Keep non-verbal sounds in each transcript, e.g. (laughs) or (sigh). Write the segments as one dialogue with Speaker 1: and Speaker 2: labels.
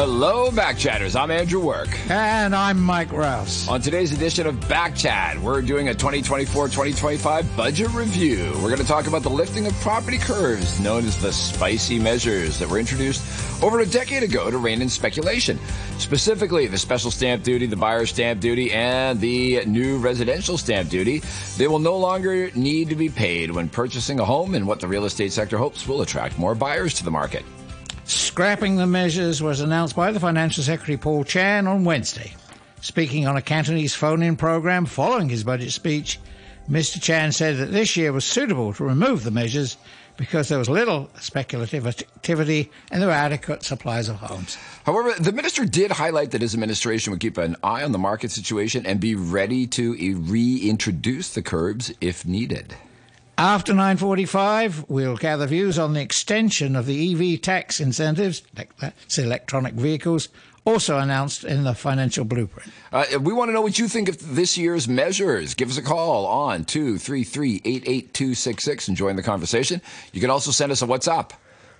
Speaker 1: Hello, Backchatters. I'm Andrew Work.
Speaker 2: And I'm Mike Rowse.
Speaker 1: On today's edition of Backchat, we're doing a 2024-2025 budget review. We're going to talk about the lifting of property curbs, known as the spicy measures that were introduced over a decade ago to rein in speculation. Specifically, the special stamp duty, the buyer stamp duty, and the new residential stamp duty. They will no longer need to be paid when purchasing a home and what the real estate sector hopes will attract more buyers to the market.
Speaker 2: Scrapping the measures was announced by the Financial Secretary Paul Chan on Wednesday. Speaking on a Cantonese phone in program following his budget speech, Mr. Chan said that this year was suitable to remove the measures because there was little speculative activity and there were adequate supplies of homes.
Speaker 1: However, the minister did highlight that his administration would keep an eye on the market situation and be ready to eh, reintroduce the curbs if needed.
Speaker 2: After 9.45, we'll gather views on the extension of the EV tax incentives, that's electronic vehicles, also announced in the financial blueprint.
Speaker 1: Uh, we want to know what you think of this year's measures. Give us a call on 233-88266 and join the conversation. You can also send us a WhatsApp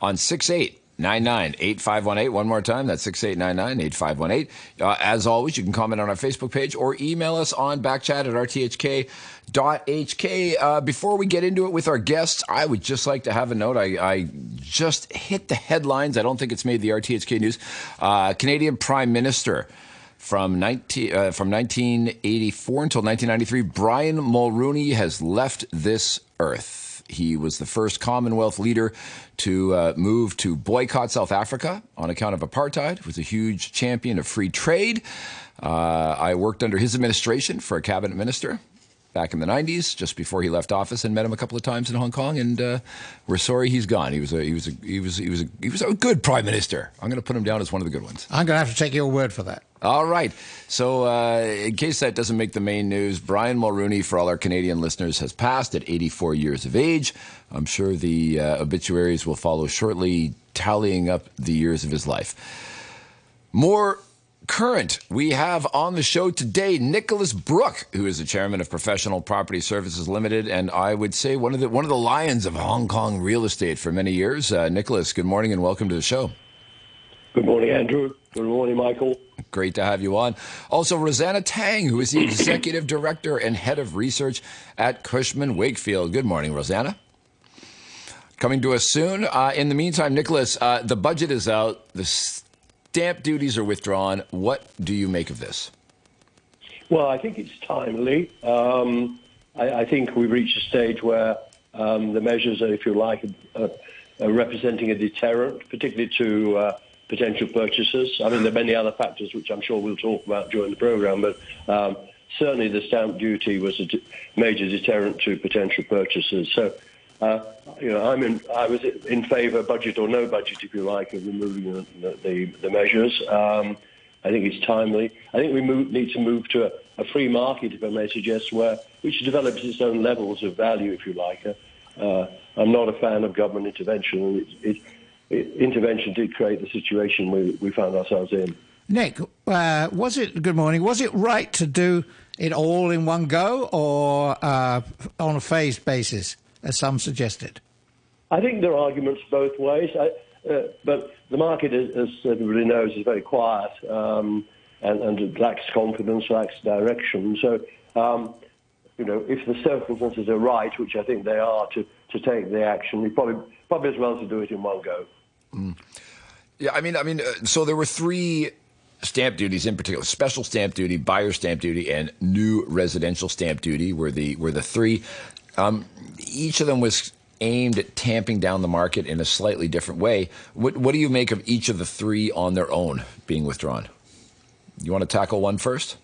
Speaker 1: on 68 Nine eight five one eight. One more time, that's 6899-8518. Uh, as always, you can comment on our Facebook page or email us on backchat at rthk.hk. Uh, before we get into it with our guests, I would just like to have a note. I, I just hit the headlines. I don't think it's made the RTHK news. Uh, Canadian Prime Minister from 19, uh, from 1984 until 1993, Brian Mulroney has left this earth. He was the first Commonwealth leader to uh, move to boycott South Africa on account of apartheid. He was a huge champion of free trade. Uh, I worked under his administration for a cabinet minister back in the 90s, just before he left office, and met him a couple of times in Hong Kong. And uh, we're sorry he's gone. He was a he was a he was he was a he was a good prime minister. I'm going to put him down as one of the good ones.
Speaker 2: I'm going to have to take your word for that.
Speaker 1: All right. So, uh, in case that doesn't make the main news, Brian Mulroney, for all our Canadian listeners, has passed at 84 years of age. I'm sure the uh, obituaries will follow shortly, tallying up the years of his life. More current, we have on the show today Nicholas Brooke, who is the chairman of Professional Property Services Limited, and I would say one of the one of the lions of Hong Kong real estate for many years. Uh, Nicholas, good morning and welcome to the show.
Speaker 3: Good morning, Andrew. Good morning, Michael.
Speaker 1: Great to have you on. Also, Rosanna Tang, who is the executive director and head of research at Cushman Wakefield. Good morning, Rosanna. Coming to us soon. Uh, in the meantime, Nicholas, uh, the budget is out. The stamp duties are withdrawn. What do you make of this?
Speaker 3: Well, I think it's timely. Um, I, I, think we've reached a stage where um, the measures are, if you like, are, are representing a deterrent, particularly to uh, potential purchasers. I mean, there are many other factors which I'm sure we'll talk about during the programme, but um, certainly the stamp duty was a major deterrent to potential purchasers. So uh, you know, I'm in, I was in favour, budget or no budget, if you like, of removing the, the, the measures. Um, I think it's timely. I think we move, need to move to a, a, free market, if I may suggest, where which develops its own levels of value, if you like. Uh, I'm not a fan of government intervention. It, it, it, intervention did create the situation we, we found ourselves in.
Speaker 2: Nick, uh, was it, good morning, was it right to do it all in one go or uh, on a phased basis? As some suggested?
Speaker 3: I think there are arguments both ways, I, uh, but the market, as everybody knows, is very quiet um, and, and lacks confidence, lacks direction. So, um, you know, if the circumstances are right, which I think they are, to, to take the action, we probably probably as well to do it in one go.
Speaker 1: Mm. Yeah, I mean, I mean, uh, so there were three stamp duties in particular: special stamp duty, buyer stamp duty, and new residential stamp duty were the were the three. Um, each of them was aimed at tamping down the market in a slightly different way. What, what do you make of each of the three on their own being withdrawn? You want to tackle one first?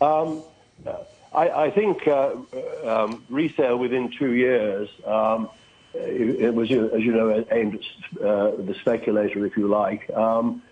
Speaker 3: Um, I, I, think uh, um, resale within two years. Um, it, it, was, as you know, aimed at uh, the speculator, if you like. Um,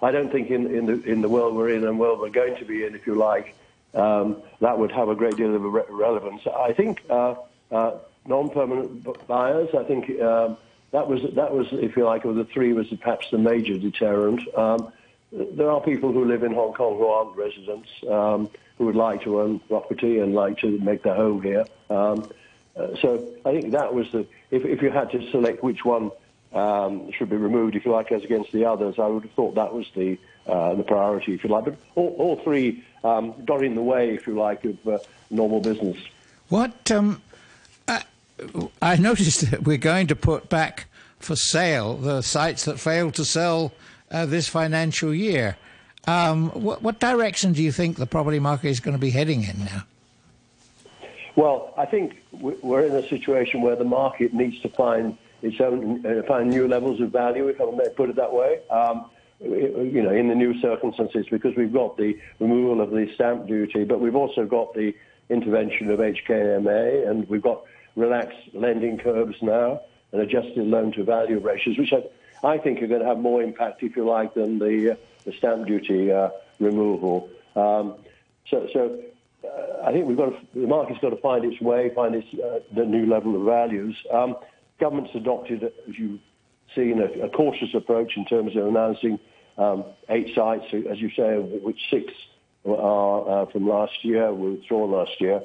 Speaker 3: I don't think in, in, the in the world we're in and world we're going to be in, if you like, um, that would have a great deal of re- relevance. I think uh, uh, non-permanent buyers. I think um, that was that was, if you like, of the three was perhaps the major deterrent. Um, there are people who live in Hong Kong who aren't residents um, who would like to own property and like to make their home here. Um, uh, so I think that was the if, if you had to select which one um, should be removed, if you like, as against the others. I would have thought that was the uh, the priority, if you like. But all, all three um, got in the way, if you like, of uh, normal business.
Speaker 2: What um, I, I noticed that we're going to put back for sale the sites that failed to sell uh, this financial year. Um, what, what direction do you think the property market is going to be heading in now?
Speaker 3: Well, I think we're in a situation where the market needs to find its own, uh, find new levels of value, if I may put it that way. Um, you know, in the new circumstances, because we've got the removal of the stamp duty, but we've also got the intervention of HKMA, and we've got relaxed lending curves now and adjusted loan to value ratios, which I, I think are going to have more impact, if you like, than the, uh, the stamp duty uh, removal. Um, so, so uh, I think we've got to, the market's got to find its way, find its uh, the new level of values. Um, government's adopted, as you've seen, a, a, cautious approach in terms of announcing um, eight sites, as you say, which six are uh, from last year, were withdrawn last year,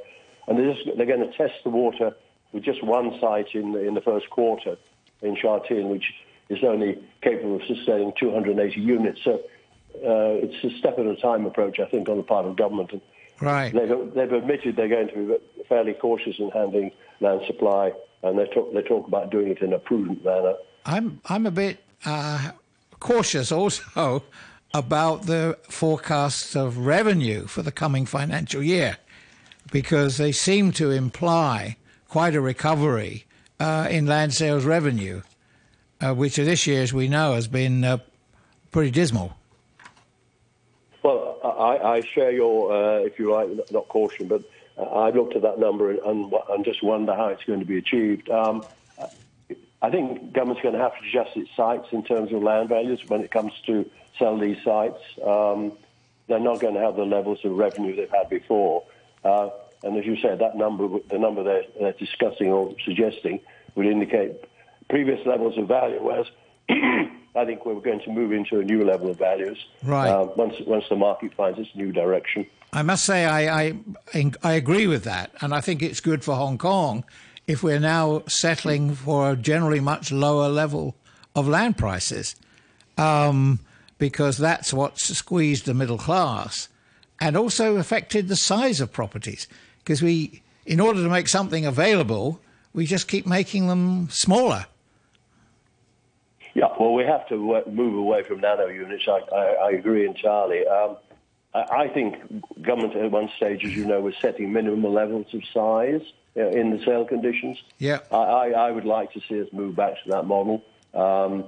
Speaker 3: and they're, just, they're going to test the water with just one site in the, in the first quarter in Sha which is only capable of sustaining 280 units. So uh, it's a step at a time approach, I think, on the part of government. And
Speaker 2: Right.
Speaker 3: They've, they've admitted they're going to be fairly cautious in handling land supply, and they talk, they talk about doing it in a prudent manner.
Speaker 2: I'm I'm a bit uh, cautious also (laughs) about the forecasts of revenue for the coming financial year because they seem to imply quite a recovery uh, in land sales revenue, uh, which this year, as we know, has been uh, pretty dismal.
Speaker 3: Well, I, I share your, uh, if you like, not caution, but I've looked at that number and, and, and, just wonder how it's going to be achieved. Um, I think government's going to have to adjust its sites in terms of land values when it comes to sell these sites. Um, they're not going to have the levels of revenue they've had before. Uh, and as you said, that number, the number they're, they're discussing or suggesting, would indicate previous levels of value, whereas (clears throat) I think we're going to move into a new level of values
Speaker 2: right. Uh,
Speaker 3: once once the market finds its new direction.
Speaker 2: I must say I, I I agree with that, and I think it's good for Hong Kong if we're now settling for a generally much lower level of land prices, um, because that's what's squeezed the middle class, and also affected the size of properties. Because we, in order to make something available, we just keep making them smaller.
Speaker 3: Yeah, well, we have to move away from nano units. I, I, I agree entirely. Um, I, I, think government at one stage, as you know, was setting minimum levels of size you know, in the sale conditions.
Speaker 2: Yeah,
Speaker 3: I, I, would like to see us move back to that model. Um,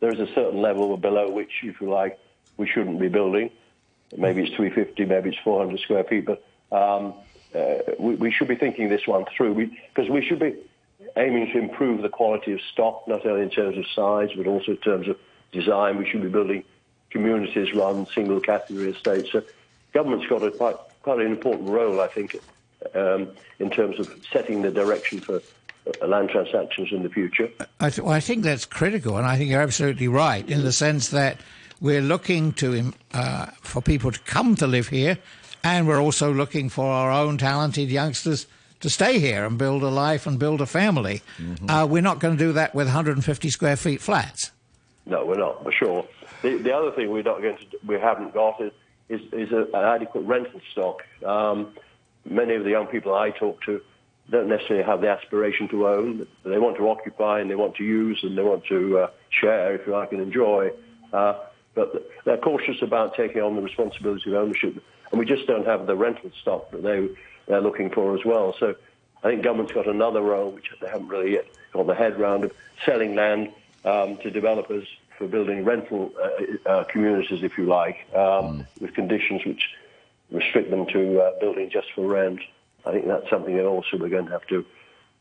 Speaker 3: there's a certain level below which, if you like, we shouldn't be building. Maybe it's 350, maybe it's 400 square feet, but um, uh, we, we, should be thinking this one through because we, we should be aiming to improve the quality of stock, not only in terms of size, but also in terms of design. We should be building communities rather than single category estates. So government's got a quite, quite an important role, I think, um, in terms of setting the direction for uh, land transactions in the future.
Speaker 2: I, th- well, I, think that's critical, and I think you're absolutely right in the sense that we're looking to uh, for people to come to live here, and we're also looking for our own talented youngsters to stay here and build a life and build a family. Mm-hmm. Uh, we're not going to do that with 150 square feet flats.
Speaker 3: No, we're not, for sure. The, the other thing we're not going to, we haven't got is, is, is a, an adequate rental stock. Um, many of the young people I talk to don't necessarily have the aspiration to own. They want to occupy and they want to use and they want to uh, share, if you like, and enjoy. Uh, but they're cautious about taking on the responsibility of ownership, and we just don't have the rental stock that they they're looking for as well. So I think government's got another role, which they haven't really yet got the head round of selling land um, to developers for building rental uh, uh, communities, if you like, um, mm. with conditions which restrict them to uh, building just for rent. I think that's something that also we're going to have to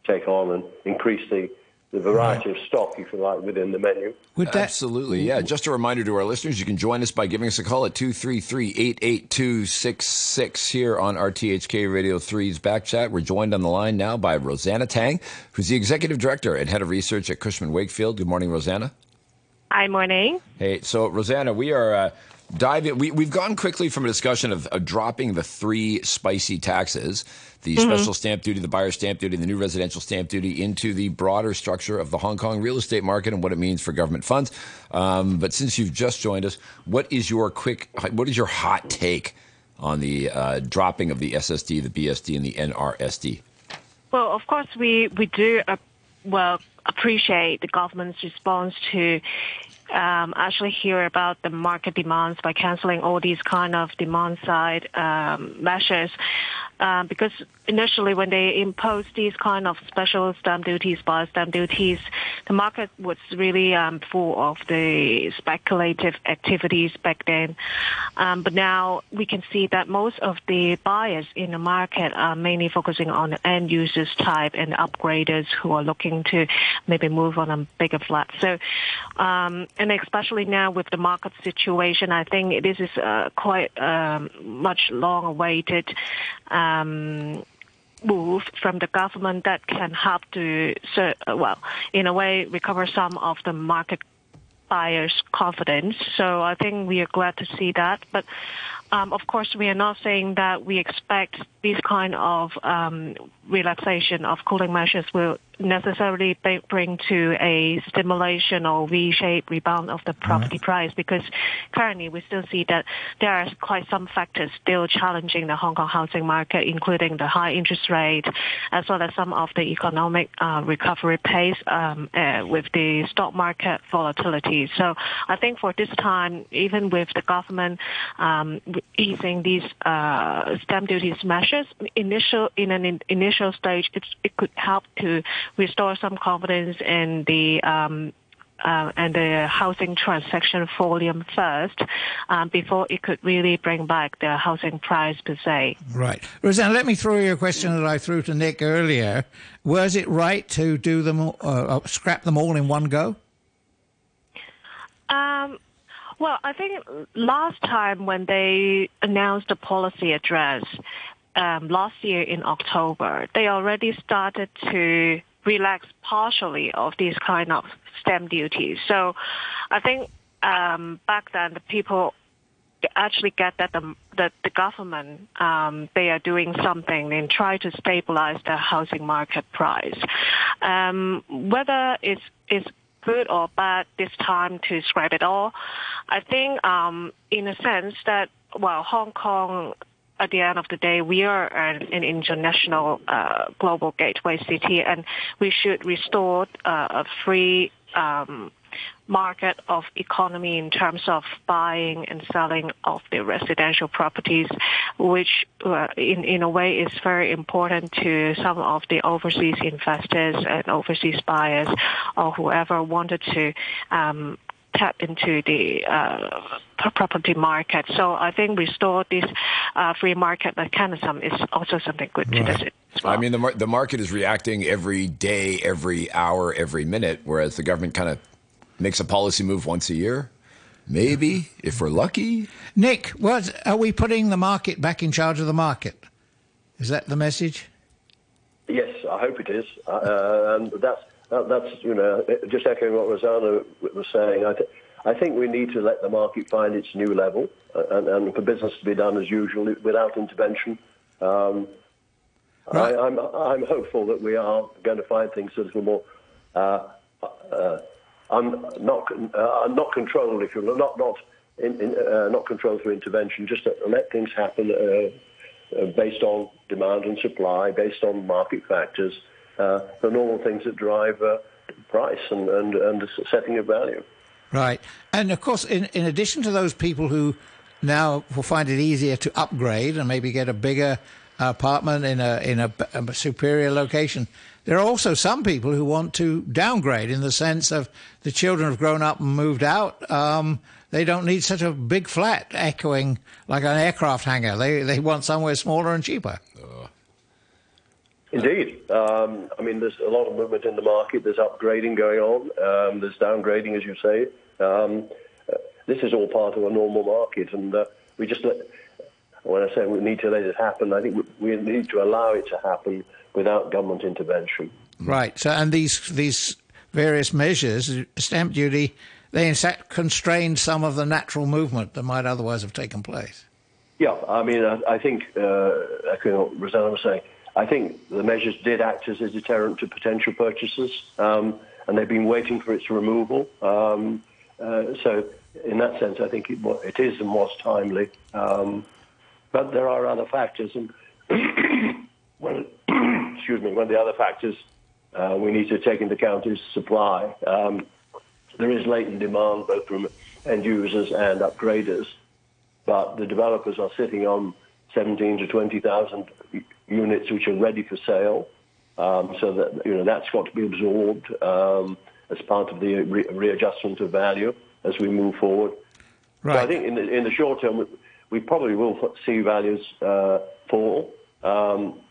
Speaker 3: take on and increase the the variety of stock, if you like, within the menu.
Speaker 1: That, Absolutely, yeah. Just a reminder to our listeners, you can join us by giving us a call at 233-882-66 here on RTHK Radio 3's Back Chat. We're joined on the line now by Rosanna Tang, who's the Executive Director and Head of Research at Cushman Wakefield. Good morning, Rosanna.
Speaker 4: Hi, morning.
Speaker 1: Hey, so Rosanna, we are... Uh, dive in. We, we've gone quickly from a discussion of, of dropping the three spicy taxes the mm-hmm. special stamp duty, the buyer stamp duty, the new residential stamp duty into the broader structure of the Hong Kong real estate market and what it means for government funds. Um, but since you've just joined us, what is your quick, what is your hot take on the uh, dropping of the SSD, the BSD, and the NRSD?
Speaker 4: Well, of course, we, we do, uh, well, appreciate the government's response to um, actually hear about the market demands by canceling all these kind of demand side um, measures. Um, because initially when they imposed these kind of special stamp duties, buyer stamp duties, the market was really um, full of the speculative activities back then. Um, but now we can see that most of the buyers in the market are mainly focusing on end users type and upgraders who are looking to maybe move on a bigger flat. So, um, and especially now with the market situation, I think this is uh, quite um, much long awaited um, move from the government that can help to, well, in a way, recover some of the market buyers' confidence. So I think we are glad to see that. But um, of course, we are not saying that we expect this kind of um, relaxation of cooling measures will necessarily bring to a stimulation or V-shaped rebound of the property mm-hmm. price because currently we still see that there are quite some factors still challenging the Hong Kong housing market, including the high interest rate as well as some of the economic uh, recovery pace um, uh, with the stock market volatility. So I think for this time, even with the government um, easing these uh, stamp duties measures, initial in an in, initial stage, it could help to restore some confidence in the um, uh, and the housing transaction volume first um, before it could really bring back the housing price per se.
Speaker 2: Right. Roseanne, let me throw you a question that I threw to Nick earlier. Was it right to do them, uh, uh, scrap them all in one go?
Speaker 4: Um, well, I think last time when they announced the policy address um, last year in October, they already started to relax partially of these kind of stamp duties. So I think um, back then the people actually get that the that the government um, they are doing something and try to stabilize the housing market price. Um, whether it's it's good or bad this time to scrap it all, I think um, in a sense that well Hong Kong at the end of the day, we are an, an international uh, global gateway city, and we should restore uh, a free um, market of economy in terms of buying and selling of the residential properties, which uh, in, in a way is very important to some of the overseas investors and overseas buyers or whoever wanted to um, tap into the uh, property market. So I think restore this uh, free market mechanism is also something good right. to visit. Well.
Speaker 1: I mean, the mar- the market is reacting every day, every hour, every minute, whereas the government kind of makes a policy move once a year. Maybe if we're lucky.
Speaker 2: Nick, what are we putting the market back in charge of the market? Is that the message?
Speaker 3: Yes, I hope it is, uh, and that's that, that's, you know, just echoing what Rosanna was saying. I, th- I think we need to let the market find its new level uh, and, and for business to be done as usual without intervention. Um, right. I, am I'm, I'm hopeful that we are going to find things a little more uh, uh, un, not uh, not controlled, if you will, not not in, in, uh, not controlled through intervention. Just let things happen uh, based on demand and supply, based on market factors uh, the normal things that drive uh, price and, and, and setting of value.
Speaker 2: Right. And of course, in, in addition to those people who now will find it easier to upgrade and maybe get a bigger apartment in a in a, a, superior location. There are also some people who want to downgrade in the sense of the children have grown up and moved out. Um, they don't need such a big flat echoing like an aircraft hangar. They they want somewhere smaller and cheaper.
Speaker 3: Indeed. Um, I mean, there's a lot of movement in the market. There's upgrading going on. Um, there's downgrading, as you say. Um, uh, this is all part of a normal market, and uh, we just let, when I say we need to let it happen, I think we, we need to allow it to happen without government intervention.
Speaker 2: Right. So, and these these various measures, stamp duty, they in fact constrained some of the natural movement that might otherwise have taken place.
Speaker 3: Yeah, I mean, I, I think, uh, echoing what Rosanna was saying, I think the measures did act as a deterrent to potential purchasers, um, and they've been waiting for its removal. Um, uh, so, in that sense, I think it, it is and was timely. Um, but there are other factors, and (clears throat) one, (clears throat) excuse me, one of the other factors uh, we need to take into account is supply. Um, there is latent demand both from end users and upgraders, but the developers are sitting on 17 to 20,000 units which are ready for sale. Um, so that you know that's got to be absorbed um, as part of the re- readjustment of value as we move forward.
Speaker 2: Right.
Speaker 3: So I think in the, in the short term, we, we probably will see values uh, fall, um,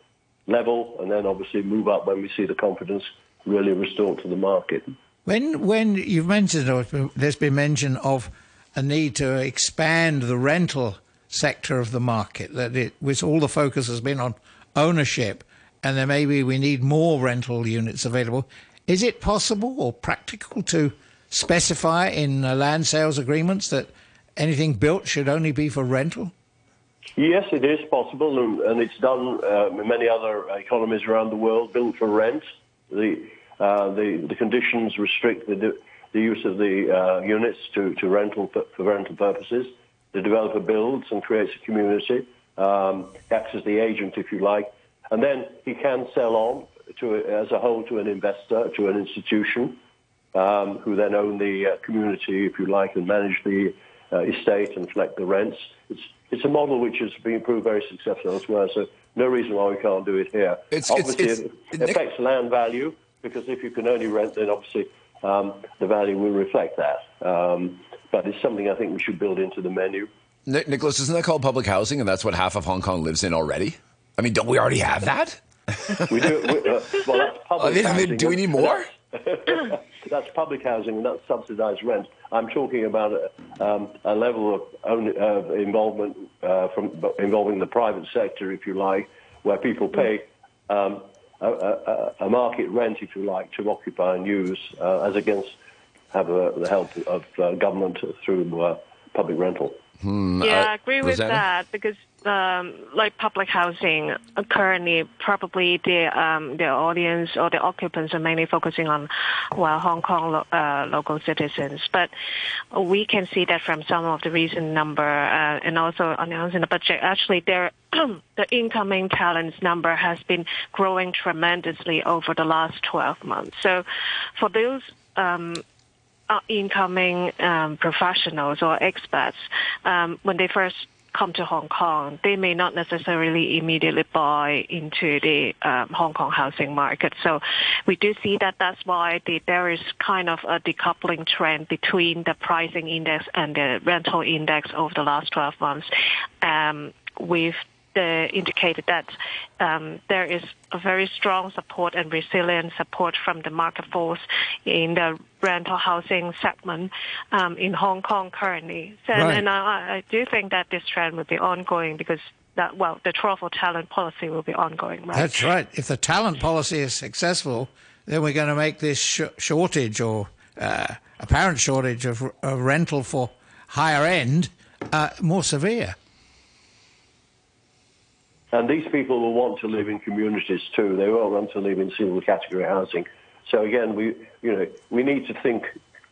Speaker 3: level, and then obviously move up when we see the confidence really restored to the market.
Speaker 2: When when you've mentioned, or there's been mention of a need to expand the rental sector of the market, that it, which all the focus has been on ownership, and then maybe we need more rental units available. Is it possible or practical to specify in land sales agreements that anything built should only be for rental?
Speaker 3: Yes, it is possible, and, and it's done uh, in many other economies around the world, built for rent. The, uh, the, the conditions restrict the, the use of the uh, units to, to rental for rental purposes. The developer builds and creates a community, um, acts as the agent, if you like, and then he can sell on to as a whole to an investor, to an institution, um, who then own the uh, community, if you like, and manage the uh, estate and collect the rents. It's it's a model which has been proved very successful elsewhere. So no reason why we can't do it here.
Speaker 1: It's-
Speaker 3: obviously,
Speaker 1: it's-
Speaker 3: it
Speaker 1: it's-
Speaker 3: affects land value because if you can only rent, then obviously um, the value will reflect that. Um, but it's something I think we should build into the menu.
Speaker 1: Nic- Nicholas, isn't that called public housing, and that's what half of Hong Kong lives in already? I mean, don't we already have that?
Speaker 3: We do. We, uh, well, (laughs)
Speaker 1: I
Speaker 3: public
Speaker 1: mean, I
Speaker 3: housing.
Speaker 1: mean, do we need more? (clears throat) (laughs)
Speaker 3: that's public housing and that's subsidised rent. I'm talking about a, um, a level of own, uh, involvement uh, from involving the private sector, if you like, where people pay um, a, a, a, market rent, if you like, to occupy and use, uh, as against have the help of uh, government through uh, public rental.
Speaker 1: Hmm,
Speaker 4: Yeah,
Speaker 1: uh,
Speaker 4: I agree with
Speaker 1: Rosanna?
Speaker 4: that because, um, like public housing, currently probably the um, the audience or the occupants are mainly focusing on, well, Hong Kong lo- uh, local citizens. But we can see that from some of the recent number uh, and also announced in the budget. Actually, there (clears throat) the incoming talents number has been growing tremendously over the last 12 months. So, for those um, uh, incoming um, professionals or expats, um, when they first come to Hong Kong, they may not necessarily immediately buy into the um, Hong Kong housing market. So we do see that that's why the, there is kind of a decoupling trend between the pricing index and the rental index over the last 12 months. Um, uh, indicated that um, there is a very strong support and resilient support from the market force in the rental housing segment um, in Hong Kong currently. So,
Speaker 2: Right.
Speaker 4: And I, I do think that this trend will be ongoing because that well, the truffle talent policy will be ongoing, right?
Speaker 2: That's right. If the talent policy is successful, then we're going to make this sh- shortage or uh, apparent shortage of, of rental for higher end uh, more severe.
Speaker 3: And these people will want to live in communities too. They won't want to live in single category housing. So again, we you know we need to think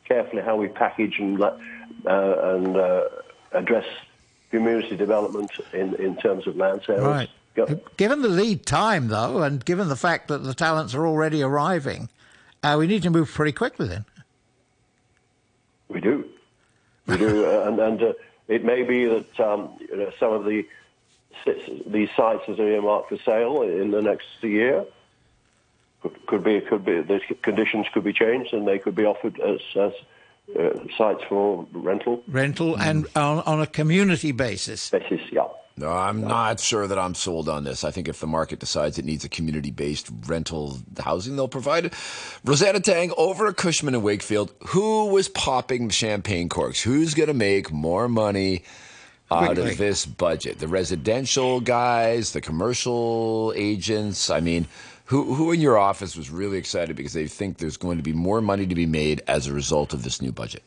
Speaker 3: carefully how we package and uh, and uh, address community development in, in terms of land sales.
Speaker 2: Right.
Speaker 3: Go-
Speaker 2: Given the lead time, though, and given the fact that the talents are already arriving, uh, we need to move pretty quickly then.
Speaker 3: We do. We do. (laughs) uh, and and uh, it may be that um, you know, some of the these sites are earmarked for sale in the next year. Could, could be, could be. The conditions could be changed, and they could be offered as, as uh, sites for rental
Speaker 2: Rental and on, on a community basis.
Speaker 3: basis. Yeah.
Speaker 1: No, I'm not sure that I'm sold on this. I think if the market decides it needs a community-based rental housing, they'll provide it. Rosanna Tang over at Cushman and Wakefield. Who was popping champagne corks? Who's going to make more money out
Speaker 2: Quickly.
Speaker 1: of this budget? The residential guys, the commercial agents. I mean, who who in your office was really excited because they think there's going to be more money to be made as a result of this new budget?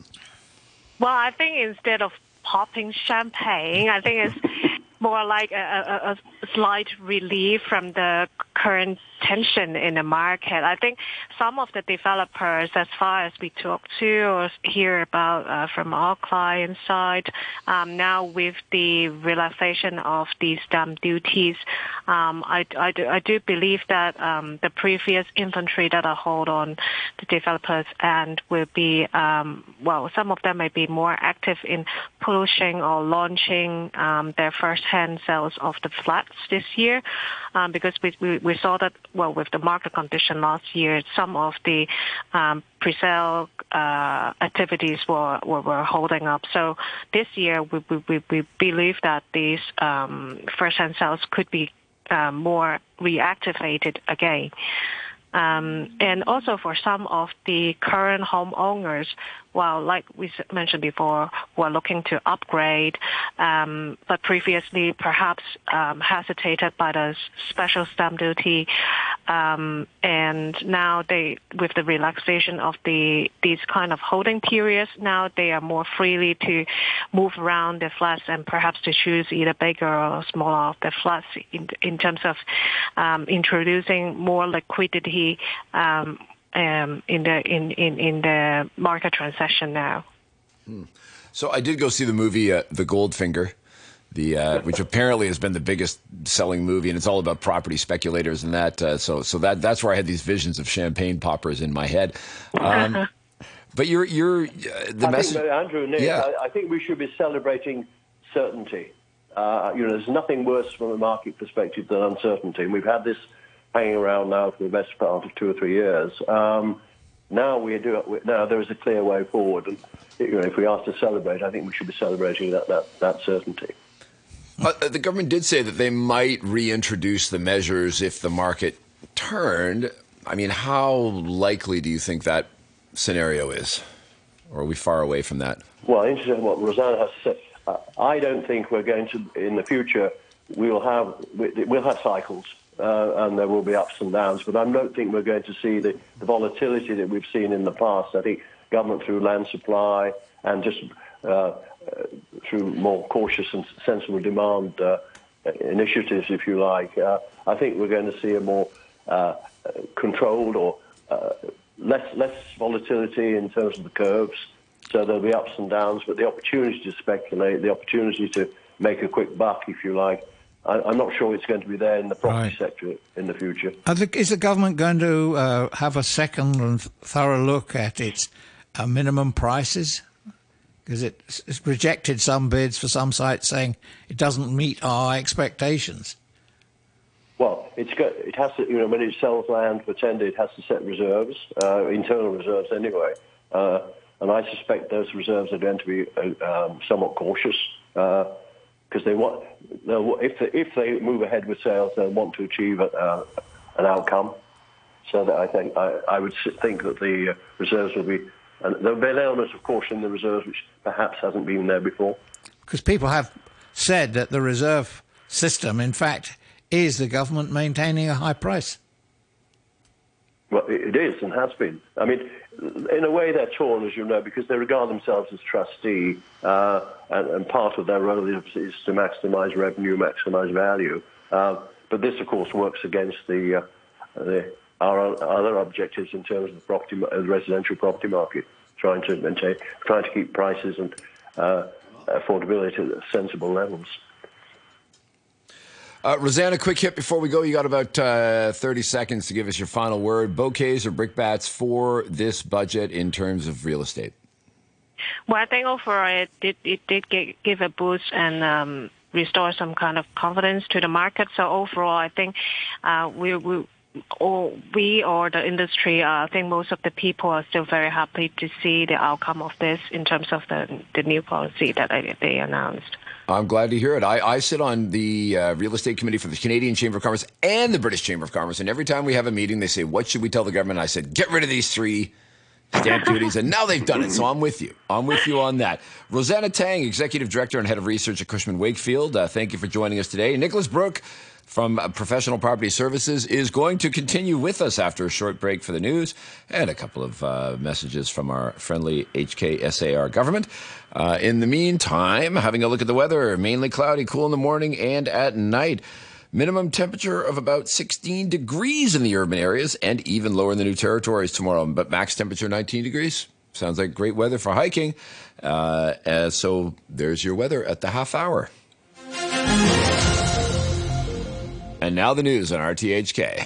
Speaker 4: Well, I think instead of popping champagne, I think it's more like a, a, a slight relief from the current tension in the market. I think some of the developers, as far as we talk to or hear about uh, from our client side, um, now with the relaxation of these stamp duties, um, I, I, do, I, do, believe that um, the previous inventory that are hold on the developers and will be, um, well, some of them may be more active in pushing or launching um, their first-hand sales of the flats this year um, because we, we, we saw that well, with the market condition last year, some of the um, pre-sale uh, activities were, were, were holding up. So this year, we we, we believe that these um, first-hand sales could be uh, more reactivated again. Um, and also for some of the current homeowners, well, like we mentioned before, were looking to upgrade, um, but previously perhaps um, hesitated by the special stamp duty, um, and now they, with the relaxation of the these kind of holding periods, now they are more freely to move around the flats and perhaps to choose either bigger or smaller of the flats in, in terms of um, introducing more liquidity um, in the in, in, in the market transaction now.
Speaker 1: Hmm. So I did go see the movie uh, The Goldfinger, the uh, which apparently has been the biggest selling movie, and it's all about property speculators and that. Uh, so so that that's where I had these visions of champagne poppers in my head. Um, (laughs) but you're you're uh, the
Speaker 3: I
Speaker 1: message,
Speaker 3: think, Andrew, Nick,
Speaker 1: yeah.
Speaker 3: I, I, think we should be celebrating certainty. Uh, you know, there's nothing worse from a market perspective than uncertainty, and we've had this hanging around now for the best part of two or three years. Um, now we do now there is a clear way forward, and you know, if we are to celebrate, I think we should be celebrating that that, that certainty.
Speaker 1: Uh, the government did say that they might reintroduce the measures if the market turned. I mean, how likely do you think that scenario is, or are we far away from that?
Speaker 3: Well, interesting what Rosanna has said. Uh, I don't think we're going to in the future. We'll have we'll have cycles uh, and there will be ups and downs. But I don't think we're going to see the, the, volatility that we've seen in the past. I think government through land supply and just uh, uh through more cautious and sensible demand uh, initiatives, if you like, uh, I think we're going to see a more uh, controlled or less less volatility in terms of the curves. So there'll be ups and downs, but the opportunity to speculate, the opportunity to make a quick buck, if you like, I, am not sure it's going to be there in the property right. sector in the future.
Speaker 2: Is the government going to uh, have a second and thorough look at its uh, minimum prices? Because it, it's rejected some bids for some sites saying it doesn't meet our expectations.
Speaker 3: Well, it's got, it has to, you know, when it sells land for tender, it has to set reserves, uh, internal reserves anyway. Uh, and I suspect those reserves are going to be uh, um, somewhat cautious uh, because they want if they, if they move ahead with sales, they'll want to achieve a, uh, an outcome. So that I think I, I would think that the uh, reserves will be and there'll be an element of caution in the reserves which perhaps hasn't been there before.
Speaker 2: Because people have said that the reserve system, in fact, is the government maintaining a high price.
Speaker 3: Well, it is and has been. I mean, in a way, they're torn, as you know, because they regard themselves as trustee, uh, and, and, part of their role is, to maximise revenue, maximise value. Uh, but this, of course, works against the, uh, the our other objectives in terms of the property, the residential property market, trying to maintain, trying to keep prices and uh, affordability at sensible levels.
Speaker 1: Uh, Rosanna, quick hit before we go. You got about uh, 30 seconds to give us your final word. Bouquets or brickbats for this budget in terms of real estate?
Speaker 4: Well, I think overall it did, it did give a boost and um, restore some kind of confidence to the market. So overall, I think uh, we, we or we or the industry, uh, I think most of the people are still very happy to see the outcome of this in terms of the, the new policy that they announced.
Speaker 1: I'm glad to hear it. I, I sit on the uh, real estate committee for the Canadian Chamber of Commerce and the British Chamber of Commerce, and every time we have a meeting, they say, "What should we tell the government?" I said, "Get rid of these three stamp duties, and now they've done it. So I'm with you. I'm with you on that. Rosanna Tang, Executive Director and Head of Research at Cushman Wakefield, uh, thank you for joining us today. Nicholas Brooke from Professional Property Services is going to continue with us after a short break for the news and a couple of uh, messages from our friendly HKSAR government. Uh, in the meantime, having a look at the weather, mainly cloudy, cool in the morning and at night. Minimum temperature of about 16 degrees in the urban areas and even lower in the new territories tomorrow, but max temperature 19 degrees. Sounds like great weather for hiking. Uh, so there's your weather at the half hour. And now the news on RTHK.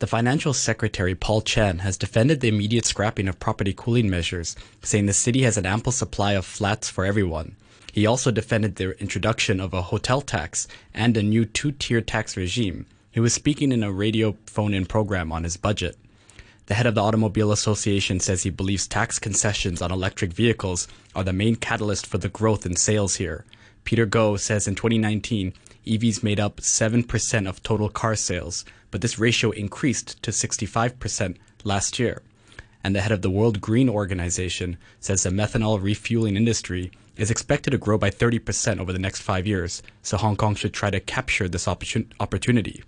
Speaker 5: The financial secretary, Paul Chan, has defended the immediate scrapping of property cooling measures, saying the city has an ample supply of flats for everyone. He also defended the introduction of a hotel tax and a new two tier tax regime. He was speaking in a radio phone in program on his budget. The head of the Automobile Association says he believes tax concessions on electric vehicles are the main catalyst for the growth in sales here. Peter Goh says in 2019, EVs made up 7% of total car sales, but this ratio increased to 65% last year. And the head of the World Green Organization says the methanol refueling industry is expected to grow by 30% over the next five years, so Hong Kong should try to capture this opportunity.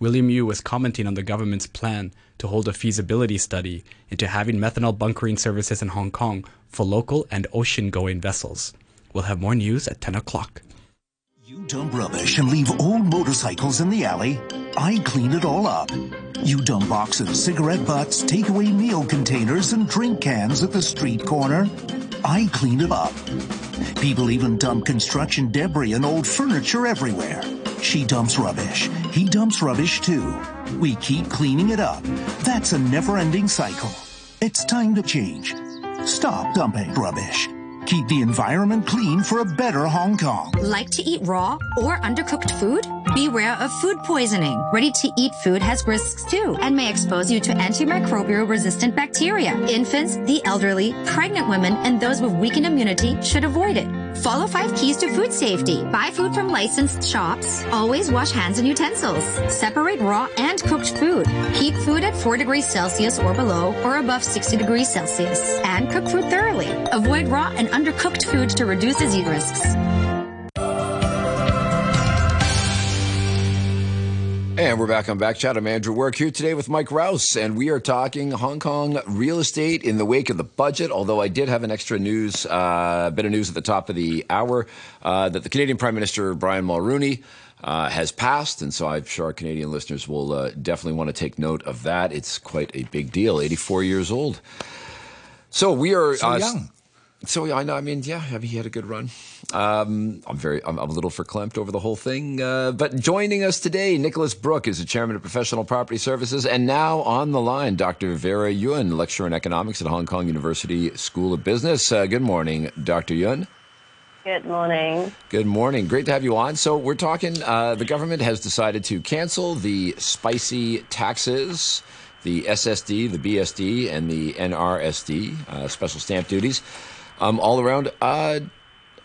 Speaker 5: William Yu was commenting on the government's plan to hold a feasibility study into having methanol bunkering services in Hong Kong for local and ocean going vessels. We'll have more news at 10 o'clock.
Speaker 6: You dump rubbish and leave old motorcycles in the alley. I clean it all up. You dump boxes, cigarette butts, takeaway meal containers, and drink cans at the street corner. I clean it up. People even dump construction debris and old furniture everywhere. She dumps rubbish. He dumps rubbish too. We keep cleaning it up. That's a never ending cycle. It's time to change. Stop dumping rubbish. Keep the environment clean for a better Hong Kong.
Speaker 7: Like to eat raw or undercooked food? Beware of food poisoning. Ready to eat food has risks too and may expose you to antimicrobial resistant bacteria. Infants, the elderly, pregnant women, and those with weakened immunity should avoid it. Follow five keys to food safety. Buy food from licensed shops. Always wash hands and utensils. Separate raw and cooked food. Keep food at 4 degrees Celsius or below or above 60 degrees Celsius. And cook food thoroughly. Avoid raw and undercooked food to reduce disease risks.
Speaker 1: And we're back on Back Chat. I'm Andrew Work here today with Mike Rowse, and we are talking Hong Kong real estate in the wake of the budget. Although I did have an extra news, uh, bit of news at the top of the hour uh, that the Canadian Prime Minister Brian Mulroney uh, has passed, and so I'm sure our Canadian listeners will uh, definitely want to take note of that. It's quite a big deal. 84 years old. So we are
Speaker 2: so young.
Speaker 1: So I know. I mean, yeah, I mean, he had a good run. Um, I'm very, I'm, I'm, a little verklempt over the whole thing. Uh, but joining us today, Nicholas Brooke is the chairman of Professional Property Services, and now on the line, Dr. Vera Yuen, lecturer in economics at Hong Kong University School of Business. Uh, good morning, Dr. Yuen.
Speaker 8: Good morning.
Speaker 1: Good morning. Great to have you on. So we're talking. Uh, the government has decided to cancel the spicy taxes the SSD, the BSD, and the NRSD, uh, special stamp duties um, all around. Uh,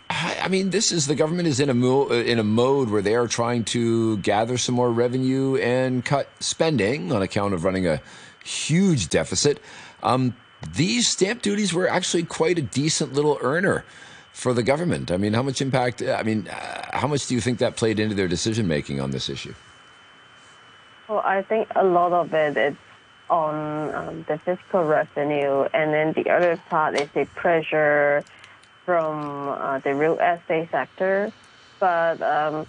Speaker 1: I mean, this is the government is in a mo- in a mode where they are trying to gather some more revenue and cut spending on account of running a huge deficit. Um, these stamp duties were actually quite a decent little earner for the government. I mean, how much impact? I mean, uh, how much do you think that played into their decision making on this issue?
Speaker 8: Well, I think a lot of it it on um, the fiscal revenue, and then the other part is the pressure from uh, the real estate sector. But um,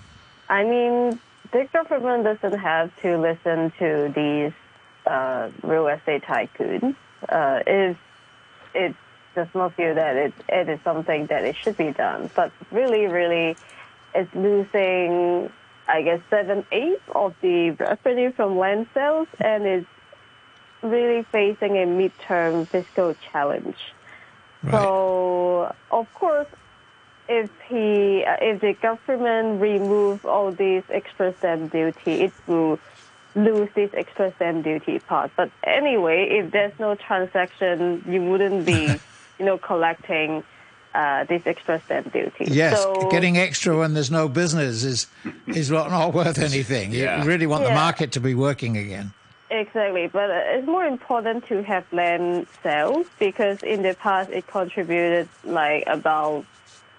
Speaker 8: I mean, the government doesn't have to listen to these uh, real estate tycoons. Uh, if it does not feel that it, it is something that it should be done, but really, really, it's losing, I guess, seven eighths of the revenue from land sales, and it's really facing a midterm fiscal challenge. Right. So, of course, if he, if the government remove all these extra stamp duty, it will lose this extra stamp duty part. But anyway, if there's no transaction, you wouldn't be, (laughs) you know, collecting uh, this extra stamp duty.
Speaker 2: Yes, so, getting extra when there's no business is is not, not worth anything. You
Speaker 1: yeah.
Speaker 2: really want
Speaker 8: yeah.
Speaker 2: the market to be working again.
Speaker 8: Exactly, but it's more important to have land sales because in the past it contributed like about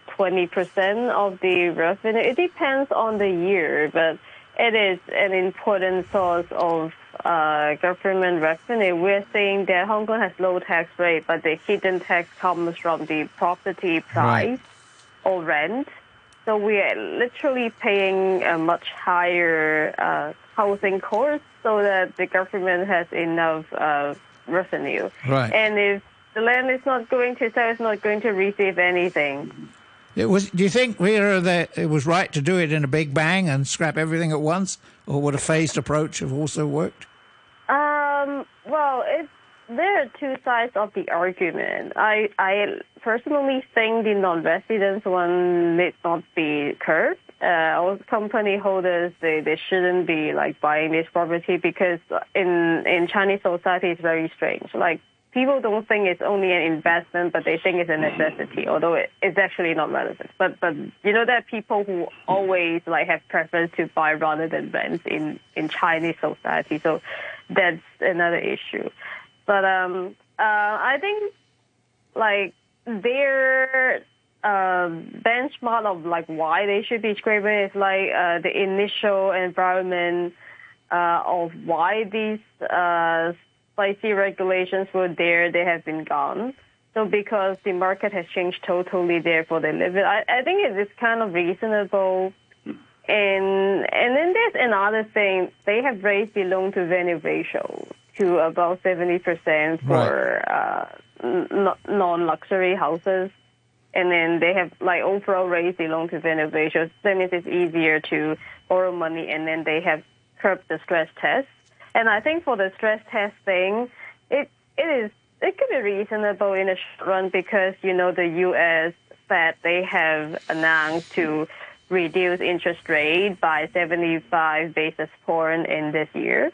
Speaker 8: 20% of the revenue. It depends on the year, but it is an important source of uh, government revenue. We're saying that Hong Kong has low tax rate, but the hidden tax comes from the property price or rent. So we are literally paying a much higher uh, housing cost so that the government has enough uh, revenue.
Speaker 2: Right.
Speaker 8: And if the land is not going to sell, it's not going to receive anything.
Speaker 2: It was. Do you think Vera that it was right to do it in a big bang and scrap everything at once, or would a phased approach have also worked?
Speaker 8: Um, well, it's, there are two sides of the argument. I, I personally think the non-residents one need not be curbed. Uh, company holders, they, they shouldn't be like buying this property because in, in Chinese society it's very strange. Like people don't think it's only an investment, but they think it's a necessity, although it, it's actually not relevant. But but you know there are people who always like have preference to buy rather than rent in in Chinese society. So that's another issue. But um, uh, I think like their uh, benchmark of like why they should be scraping is like uh, the initial environment uh, of why these uh, spicy regulations were there, they have been gone. So because the market has changed totally, therefore they live it. I, I think it is kind of reasonable. And and then there's another thing. They have raised the loan to value ratio to about seventy percent for uh, n- non-luxury houses, and then they have like overall raised the loan to value ratio. That means it's easier to borrow money, and then they have curbed the stress test. And I think for the stress test thing, it it is it could be reasonable in the short run because you know the U.S. Fed they have announced to reduce interest rate by 75 basis point in this year,